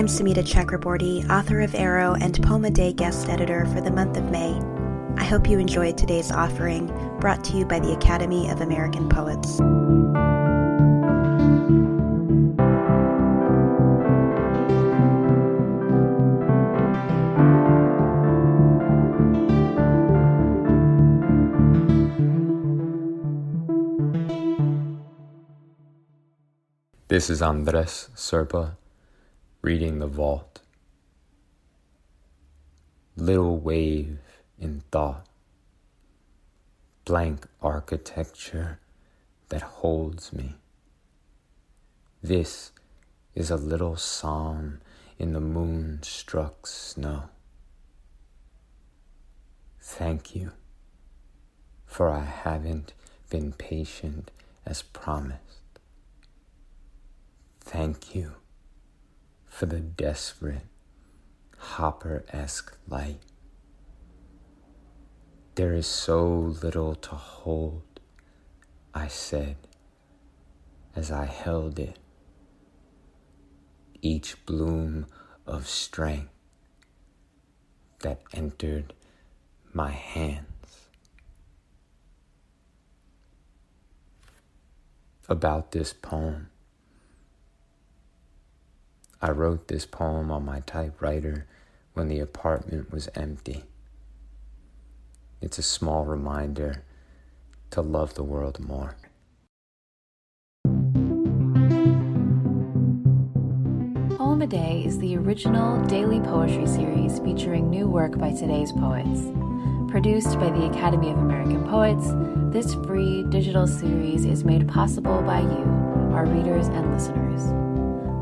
I'm Sumita Chakraborty, author of Arrow and Poem a Day guest editor for the month of May. I hope you enjoyed today's offering, brought to you by the Academy of American Poets. This is Andrés Cerpa reading The Vault. Little wave in thought, blank architecture that holds me. This is a little psalm in the moon struck snow. Thank you, for I haven't been patient as promised. Thank you for the desperate, Hopper esque light. There is so little to hold, I said as I held it. Each bloom of strength that entered my hands. About this poem. I wrote this poem on my typewriter when the apartment was empty. It's a small reminder to love the world more. Poem a Day is the original daily poetry series featuring new work by today's poets. Produced by the Academy of American Poets, this free digital series is made possible by you, our readers and listeners.